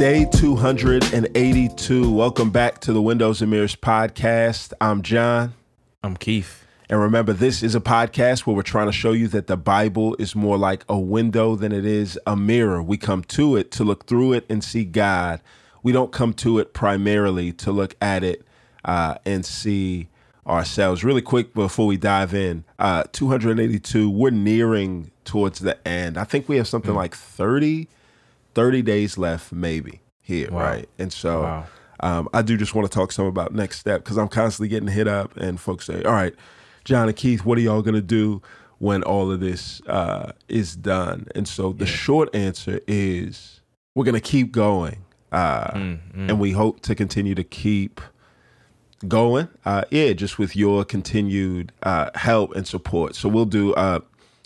Day 282. Welcome back to the Windows and Mirrors podcast. I'm John. I'm Keith. And remember, this is a podcast where we're trying to show you that the Bible is more like a window than it is a mirror. We come to it to look through it and see God. We don't come to it primarily to look at it uh, and see ourselves. Really quick before we dive in, uh, 282, we're nearing towards the end. I think we have something mm. like 30, 30 days left, maybe here, wow. right? And so wow. um, I do just want to talk some about next step because I'm constantly getting hit up and folks say, all right, John and Keith, what are y'all going to do when all of this uh, is done? And so the yeah. short answer is we're going to keep going. Uh, mm, mm. And we hope to continue to keep going. Uh, yeah, just with your continued uh, help and support. So we'll do a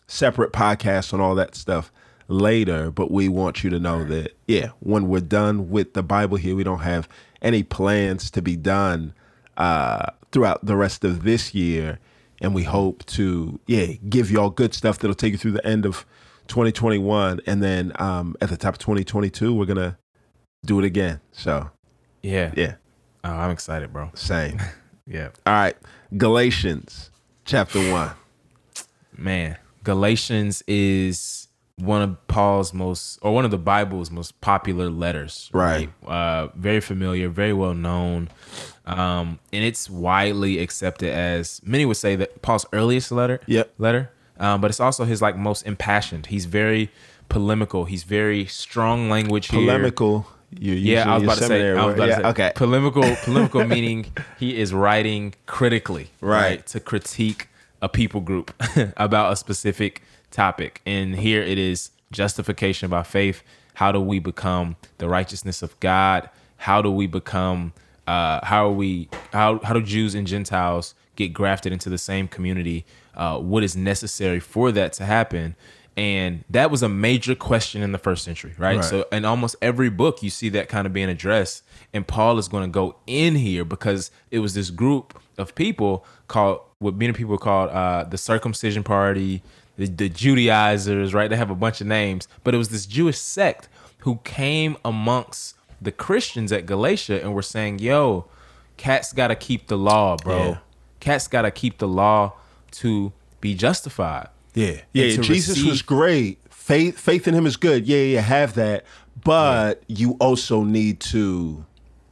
separate podcasts on all that stuff later. But we want you to know that, yeah, when we're done with the Bible here, we don't have any plans to be done uh, throughout the rest of this year. And we hope to, yeah, give y'all good stuff that'll take you through the end of 2021. And then um, at the top of 2022, we're going to do it again. So, yeah. Yeah. Oh, I'm excited, bro. Same. yeah. All right. Galatians chapter 1. Man, Galatians is one of Paul's most, or one of the Bible's most popular letters. Right. right? Uh, very familiar, very well known. Um, and it's widely accepted as many would say that Paul's earliest letter. Yep. Letter. Um, but it's also his like most impassioned. He's very polemical. He's very strong language polemical. Here. Yeah, I was about to say. I was about yeah, to say. Okay. Polemical, polemical meaning he is writing critically, right. right, to critique a people group about a specific topic. And here it is justification by faith. How do we become the righteousness of God? How do we become? Uh, how are we? How how do Jews and Gentiles get grafted into the same community? Uh, what is necessary for that to happen? and that was a major question in the first century right? right? so in almost every book you see that kind of being addressed and paul is going to go in here because it was this group of people called what many people called uh, the circumcision party the, the judaizers right they have a bunch of names but it was this jewish sect who came amongst the christians at galatia and were saying yo cats gotta keep the law bro yeah. cats gotta keep the law to be justified yeah, yeah. Jesus receive- was great. Faith, faith in Him is good. Yeah, yeah. Have that, but yeah. you also need to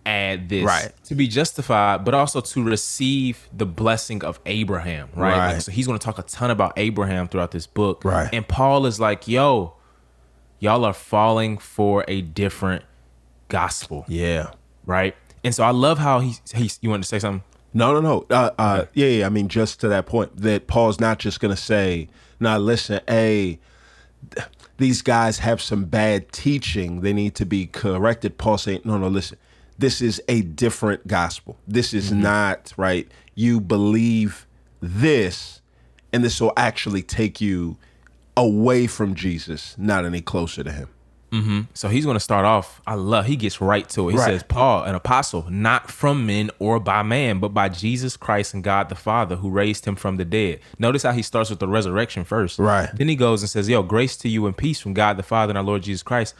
add this right. to be justified, but also to receive the blessing of Abraham, right? right. Like, so he's going to talk a ton about Abraham throughout this book, right? And Paul is like, "Yo, y'all are falling for a different gospel." Yeah, right. And so I love how he he's. You want to say something? No, no, no. Uh, uh, yeah, yeah. I mean, just to that point, that Paul's not just going to say, "Now, listen, hey, these guys have some bad teaching. They need to be corrected." Paul saying, "No, no, listen. This is a different gospel. This is mm-hmm. not right. You believe this, and this will actually take you away from Jesus, not any closer to Him." Mm-hmm. So he's going to start off. I love. He gets right to it. He right. says, "Paul, an apostle, not from men or by man, but by Jesus Christ and God the Father, who raised him from the dead." Notice how he starts with the resurrection first. Right. Then he goes and says, "Yo, grace to you and peace from God the Father and our Lord Jesus Christ."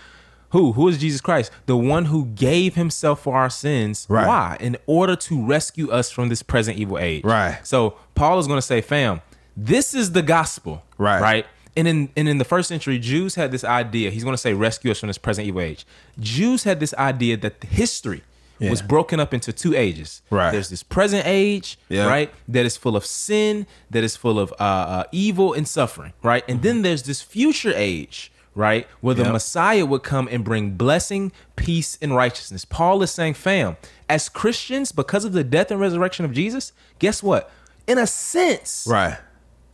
Who? Who is Jesus Christ? The one who gave himself for our sins. Right. Why? In order to rescue us from this present evil age. Right. So Paul is going to say, "Fam, this is the gospel." Right. Right and in and in the first century, Jews had this idea. He's going to say, "Rescue us from this present evil age." Jews had this idea that the history yeah. was broken up into two ages. Right. There's this present age, yeah. right, that is full of sin, that is full of uh, uh, evil and suffering, right, and mm-hmm. then there's this future age, right, where the yep. Messiah would come and bring blessing, peace, and righteousness. Paul is saying, "Fam, as Christians, because of the death and resurrection of Jesus, guess what? In a sense, right."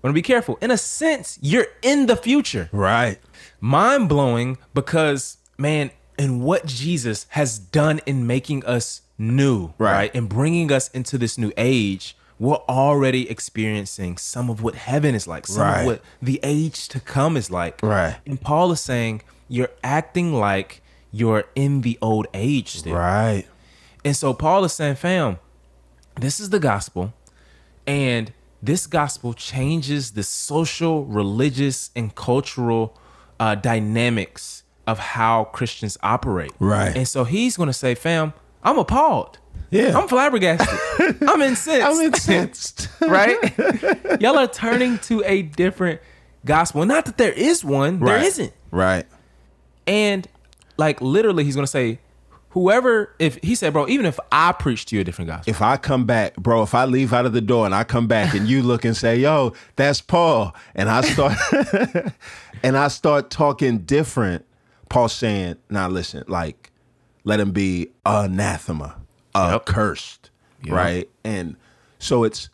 want to be careful. In a sense, you're in the future. Right. Mind blowing because, man, and what Jesus has done in making us new, right. right? And bringing us into this new age, we're already experiencing some of what heaven is like, some right. of what the age to come is like. Right. And Paul is saying, you're acting like you're in the old age still. Right. And so Paul is saying, fam, this is the gospel. And this gospel changes the social, religious, and cultural uh, dynamics of how Christians operate. Right. And so he's going to say, fam, I'm appalled. Yeah. I'm flabbergasted. I'm incensed. I'm incensed. right? Y'all are turning to a different gospel. Not that there is one, there Right. isn't. Right. And like literally, he's gonna say, whoever, if he said, bro, even if I preach to you a different gospel, If I come back, bro, if I leave out of the door and I come back and you look and say, "Yo, that's Paul," and I start and I start talking different, Paul's saying, "Now listen, like, let him be anathema, Uh, accursed, Yep. right?" And so it's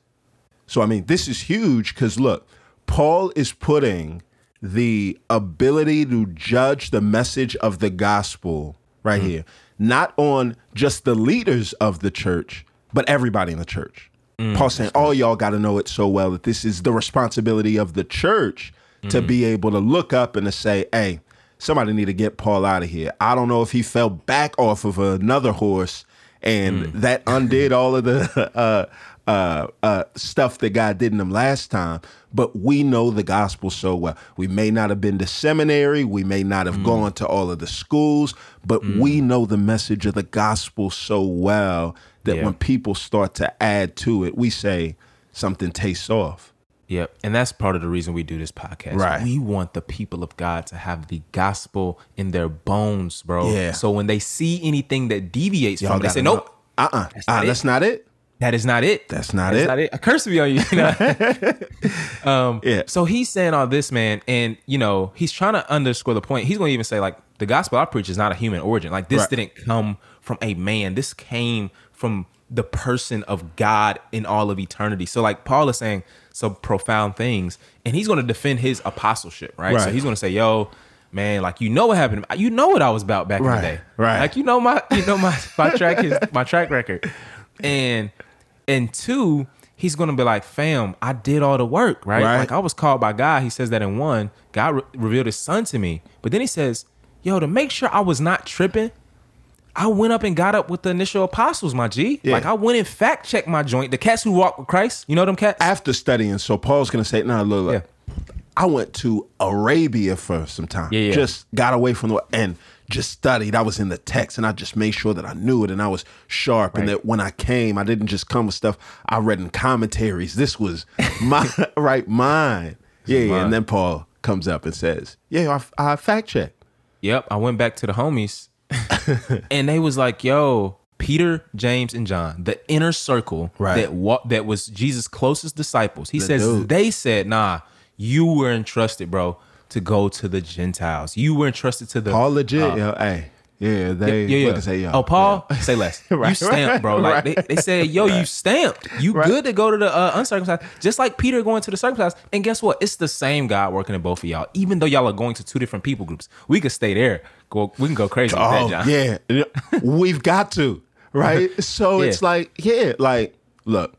so I mean, this is huge because look, Paul is putting the ability to judge the message of the gospel right mm-hmm. here, not on just the leaders of the church, but everybody in the church. Mm, Paul's saying, all oh, y'all got to know it so well that this is the responsibility of the church to mm-hmm. be able to look up and to say, hey, somebody need to get Paul out of here. I don't know if he fell back off of another horse and that undid all of the uh, uh, uh, stuff that God did in them last time. But we know the gospel so well. We may not have been to seminary, we may not have gone to all of the schools, but we know the message of the gospel so well that Yeah. when people start to add to it, we say something tastes off. Yep. And that's part of the reason we do this podcast. Right. We want the people of God to have the gospel in their bones, bro. Yeah. So when they see anything that deviates Y'all from it, they say, nope, Uh-uh. That's Uh, not it. that's not it. That is not it. That's not That's it. not it. A curse be on you. you know? um, Yeah. So he's saying all this, man, and you know he's trying to underscore the point. He's going to even say like the gospel I preach is not a human origin. Like this Right. didn't come from a man. This came from the person of God in all of eternity. So like Paul is saying some profound things, and he's going to defend his apostleship, right? So he's going to say, "Yo." Man, like you know what happened. You know what I was about back Right, in the day. right. Like you know my you know my my track is my track record. And and two, he's gonna be like, fam, I did all the work, right? Right. Like I was called by God. He says that in one, God re- revealed his son to me. But then he says, yo, to make sure I was not tripping, I went up and got up with the initial apostles, my G. Yeah. Like I went and fact checked my joint. The cats who walk with Christ, you know them cats? After studying, so Paul's gonna say, nah, look, look, Yeah. I went to Arabia for some time. Yeah, yeah. Just got away from the and just studied. I was in the text and I just made sure that I knew it and I was sharp and that when I came, I didn't just come with stuff I read in commentaries. This was my right mine. Yeah, yeah. mine. And then Paul comes up and says, "Yeah, I, I fact check." Yep, I went back to the homies, and they was like, "Yo, Peter, James, and John, the inner circle Right. that wa- that was Jesus' closest disciples." He says dude. they said, "Nah, you were entrusted, bro, to go to the Gentiles. You were entrusted to the Paul legit, uh, yo, hey, yeah, they yeah, yeah. and say, yo, oh, Paul, say less. you Right, stamped, bro. Like right, they, they said, yo, you stamped. You good to go to the uh, uncircumcised, just like Peter going to the circumcised. And guess what? It's the same God working in both of y'all. Even though y'all are going to two different people groups, we could stay there. Go, we can go crazy. with Oh that, John. yeah, we've got to right. So Yeah. it's like yeah, like look,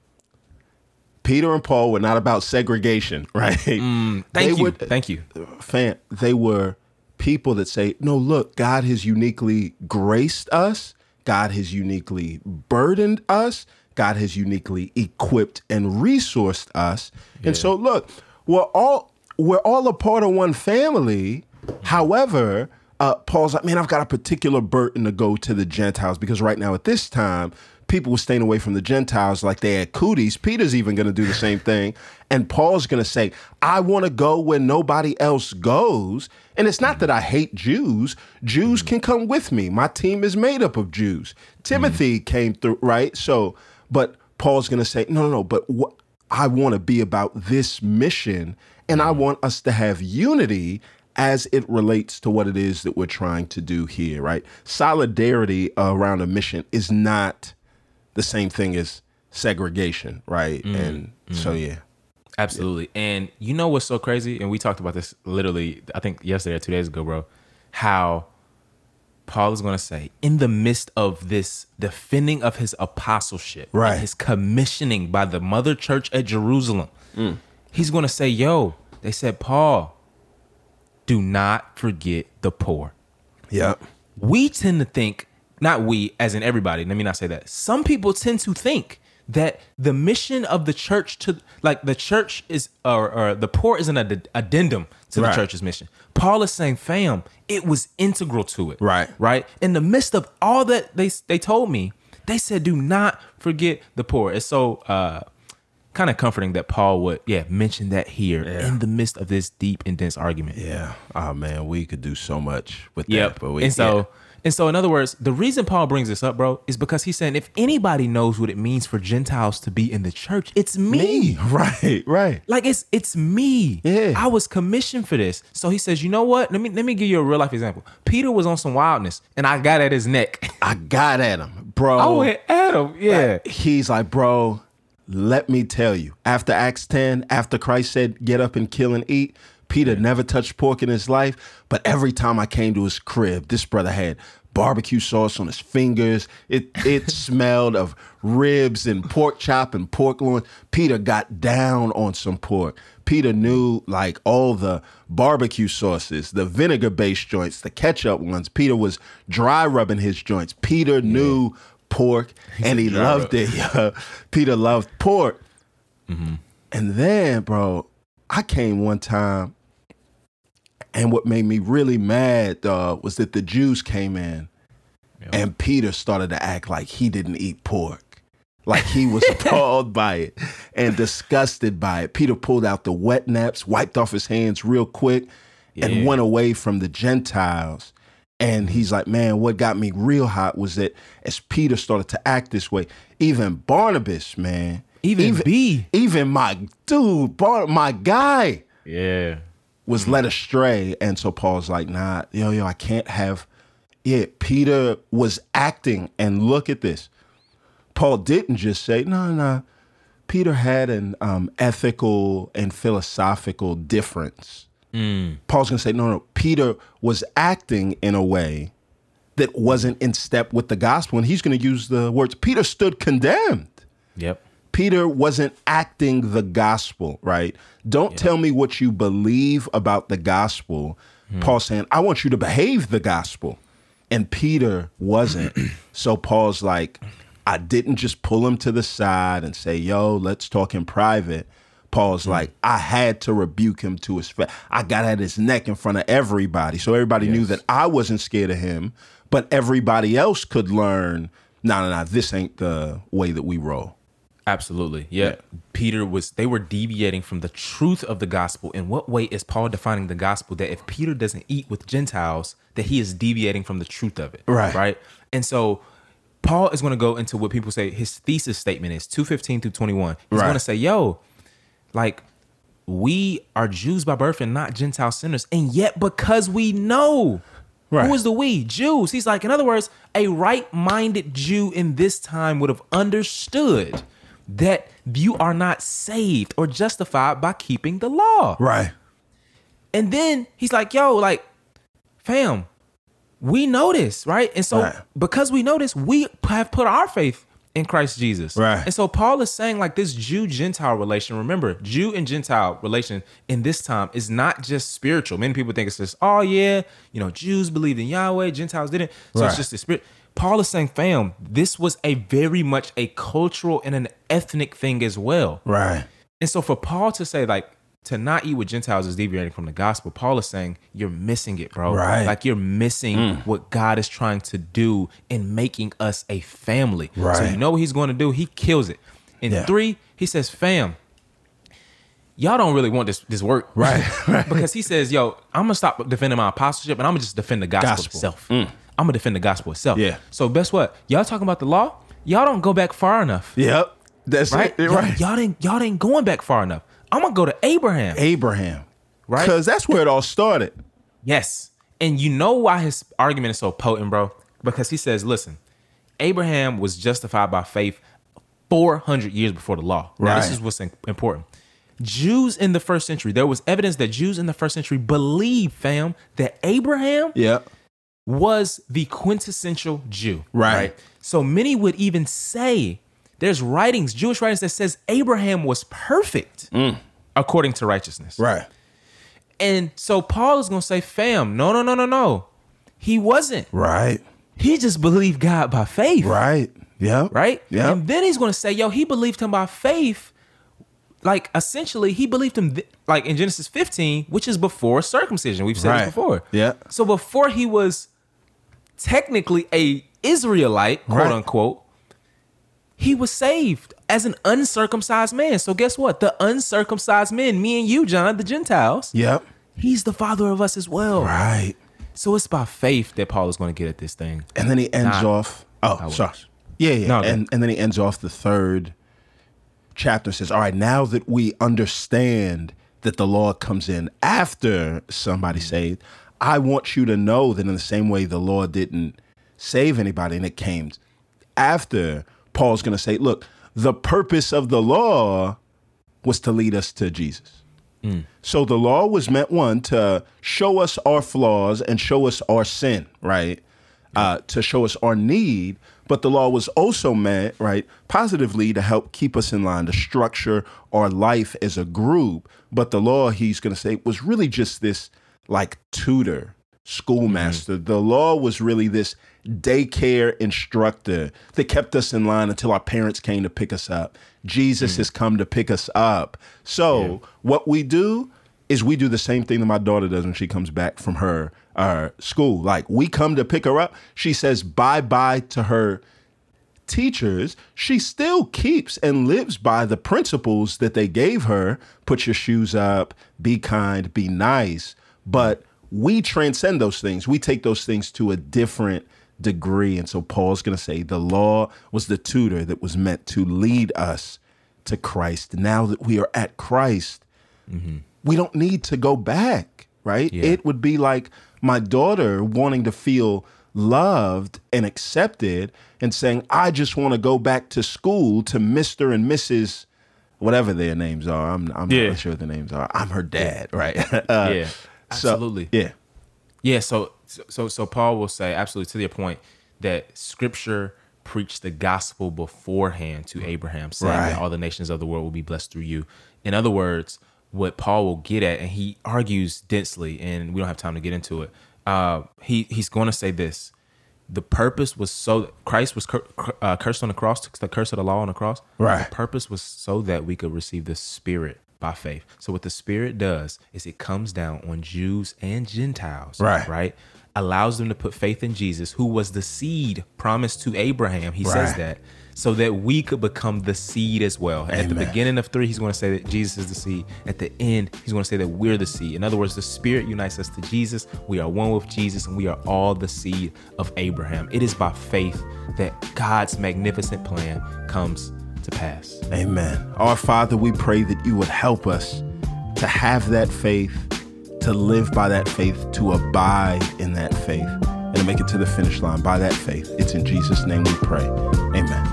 Peter and Paul were not about segregation, right? Mm, Thank you. Thank you. Fan, they were people that say, no, look, God has uniquely graced us. God has uniquely burdened us. God has uniquely equipped and resourced us. And so look, we're all we're all a part of one family. However, uh, Paul's like, man, I've got a particular burden to go to the Gentiles because right now at this time, people were staying away from the Gentiles like they had cooties. Peter's even going to do the same thing. And Paul's going to say, I want to go where nobody else goes. And it's not that I hate Jews. Jews mm-hmm. can come with me. My team is made up of Jews. Timothy mm-hmm. came through, right? So, but Paul's going to say, no, no, no, but what I want to be about this mission and I mm-hmm. want us to have unity as it relates to what it is that we're trying to do here, right? Solidarity around a mission is not the same thing as segregation, right? Mm, and mm. so, yeah. Absolutely. And you know what's so crazy? And we talked about this literally, I think yesterday or two days ago, bro. How Paul is going to say, in the midst of this defending of his apostleship, and Right. his commissioning by the mother church at Jerusalem, mm. he's going to say, Yo, they said, Paul, do not forget the poor. Yeah. We tend to think, not we, as in everybody, let me not say that. Some people tend to think that the mission of the church to like the church is or, or the poor is an add- addendum to the church's mission. Paul is saying, fam, it was integral to it. Right. Right. In the midst of all that they they told me, they said, do not forget the poor. It's so uh kind of comforting that Paul would, yeah, mention that here in the midst of this deep and dense argument. Yeah. Oh man, we could do so much with Yep. that. But we and so yeah. And so in other words, the reason Paul brings this up, bro, is because he's saying if anybody knows what it means for Gentiles to be in the church, it's me. me. Right, right. Like it's it's me. Yeah. I was commissioned for this. So he says, you know what? Let me let me give you a real life example. Peter was on some wildness and I got at his neck. I got at him, bro. I went at him. Yeah. He's like, bro, let me tell you. After Acts 10, after Christ said, get up and kill and eat, Peter never touched pork in his life. But every time I came to his crib, this brother had barbecue sauce on his fingers. It it smelled of ribs and pork chop and pork loin. Peter got down on some pork. Peter knew like all the barbecue sauces, the vinegar based joints, the ketchup ones. Peter was dry rubbing his joints. Peter knew pork and he loved it. Yeah. Peter loved pork. Mm-hmm. And then, bro, I came one time and what made me really mad uh, was that the Jews came in and Peter started to act like he didn't eat pork. Like he was appalled by it and disgusted by it. Peter pulled out the wet naps, wiped off his hands real quick, Yeah. and went away from the Gentiles. And he's like, man, what got me real hot was that as Peter started to act this way, even Barnabas, man, Even B. even my dude, Bar- my guy, Yeah. Was led astray. And so Paul's like, nah, yo, yo, I can't have. it. Peter was acting, and look at this. Paul didn't just say, no, no. Peter had an um, ethical and philosophical difference. Paul's going to say, no, no. Peter was acting in a way that wasn't in step with the gospel. And he's going to use the words Peter stood condemned. Yep. Peter wasn't acting the gospel, right? Don't tell me what you believe about the gospel. Hmm. Paul's saying, I want you to behave the gospel. And Peter wasn't. so Paul's like, I didn't just pull him to the side and say, yo, let's talk in private. Paul's hmm. like, I had to rebuke him to his face. I got at his neck in front of everybody. So everybody knew that I wasn't scared of him, but everybody else could learn, no, no, no, this ain't the way that we roll. Absolutely. Yeah. Peter was they were deviating from the truth of the gospel. In what way is Paul defining the gospel that if Peter doesn't eat with Gentiles, that he is deviating from the truth of it? Right. Right. And so Paul is going to go into what people say his thesis statement is 215 through 21. He's Right. going to say, yo, like we are Jews by birth and not Gentile sinners. And yet because we know Right. who is the we? Jews. He's like, in other words, a right-minded Jew in this time would have understood that you are not saved or justified by keeping the law. Right. And then he's like, yo, like, fam, we know this, right? And so Right. because we know this, we have put our faith in Christ Jesus. Right. And so Paul is saying like this Jew-Gentile relation, remember, Jew and Gentile relation in this time is not just spiritual. Many people think it's just, oh yeah, you know, Jews believed in Yahweh, Gentiles didn't. So Right. it's just the spirit. Paul is saying, fam, this was a very much a cultural and an ethnic thing as well. Right. And so for Paul to say like to not eat with Gentiles is deviating from the gospel, Paul is saying you're missing it, bro. Right. Mm. Like you're missing what God is trying to do in making us a family. Right. So you know what he's going to do? He kills it. In Yeah. three, he says, fam, y'all don't really want this this work. Right, right. because he says, yo, I'm gonna stop defending my apostleship and I'm gonna just defend the gospel, Gospel. Mm. I'm gonna defend the gospel itself. Yeah. So guess what? Y'all talking about the law? Y'all don't go back far enough Yep. That's right? it. Y'all, Right. y'all didn't y'all didn't going back far enough. I'm gonna go to Abraham. Abraham. Right. Because that's where it all started. Yes. And you know why his argument is so potent, bro? Because he says, listen, Abraham was justified by faith 400 years before the law. Now, this is what's important. Jews in the first century, there was evidence that Jews in the first century believed, fam, that Abraham Yep. Was the quintessential Jew. Right. So many would even say there's writings, Jewish writings that says Abraham was perfect mm. according to righteousness. Right. And so Paul is going to say, fam, no, no, no, no, no. He wasn't. Right. He just believed God by faith. Right. Yeah. Right? Yeah. And then he's going to say, yo, he believed him by faith. Like essentially, he believed him th- like in Genesis 15, which is before circumcision. We've said Right. this before. Yeah. So before he was technically a Israelite, quote Right. unquote, he was saved as an uncircumcised man. So guess what? The uncircumcised men, me and you, John, the Gentiles, Yep. he's the father of us as well. Right. So it's by faith that Paul is going to get at this thing. And then he ends Nah. off. Oh, sorry. Yeah, yeah. No, and and then he ends off the third chapter. Says, "All right, now that we understand that the law comes in after somebody mm-hmm. saved, I want you to know that in the same way the law didn't save anybody, and it came after." Paul's going to say, "Look, the purpose of the law was to lead us to Jesus." So the law was meant one to show us our flaws and show us our sin, right? Uh, to show us our need, but the law was also meant, right, positively to help keep us in line, to structure our life as a group. But the law, he's going to say, was really just this like tutor, schoolmaster. The law was really this daycare instructor that kept us in line until our parents came to pick us up. Jesus has come to pick us up. So what we do is we do the same thing that my daughter does when she comes back from her uh, school. Like we come to pick her up. She says bye bye to her teachers. She still keeps and lives by the principles that they gave her. Put your shoes up, be kind, be nice. But we transcend those things. We take those things to a different degree. And so Paul's going to say the law was the tutor that was meant to lead us to Christ. Now that we are at Christ, we don't need to go back, right? Yeah. It would be like my daughter wanting to feel loved and accepted and saying, I just want to go back to school to Mr. and Mrs. whatever their names are. I'm, I'm Yeah. not sure what their names are. I'm her dad, right? Uh, yeah, so- absolutely. yeah. Yeah, so so so Paul will say absolutely to the point that Scripture preached the gospel beforehand to Abraham, saying Right. that all the nations of the world will be blessed through you. In other words, what Paul will get at, and he argues densely, and we don't have time to get into it. Uh, he he's going to say this: the purpose was so Christ was cur- uh, cursed on the cross, the curse of the law on the cross. Right. The purpose was so that we could receive the Spirit by faith. So what the Spirit does is it comes down on Jews and Gentiles. Right. Right. Allows them to put faith in Jesus, who was the seed promised to Abraham. He says that. So that we could become the seed as well. At the beginning of three, he's going to say that Jesus is the seed. At the end, he's going to say that we're the seed. In other words, the Spirit unites us to Jesus. We are one with Jesus, and we are all the seed of Abraham. It is by faith that God's magnificent plan comes to pass. Amen. Our Father, we pray that you would help us to have that faith, to live by that faith, to abide in that faith, and to make it to the finish line by that faith. It's in Jesus' name we pray. Amen.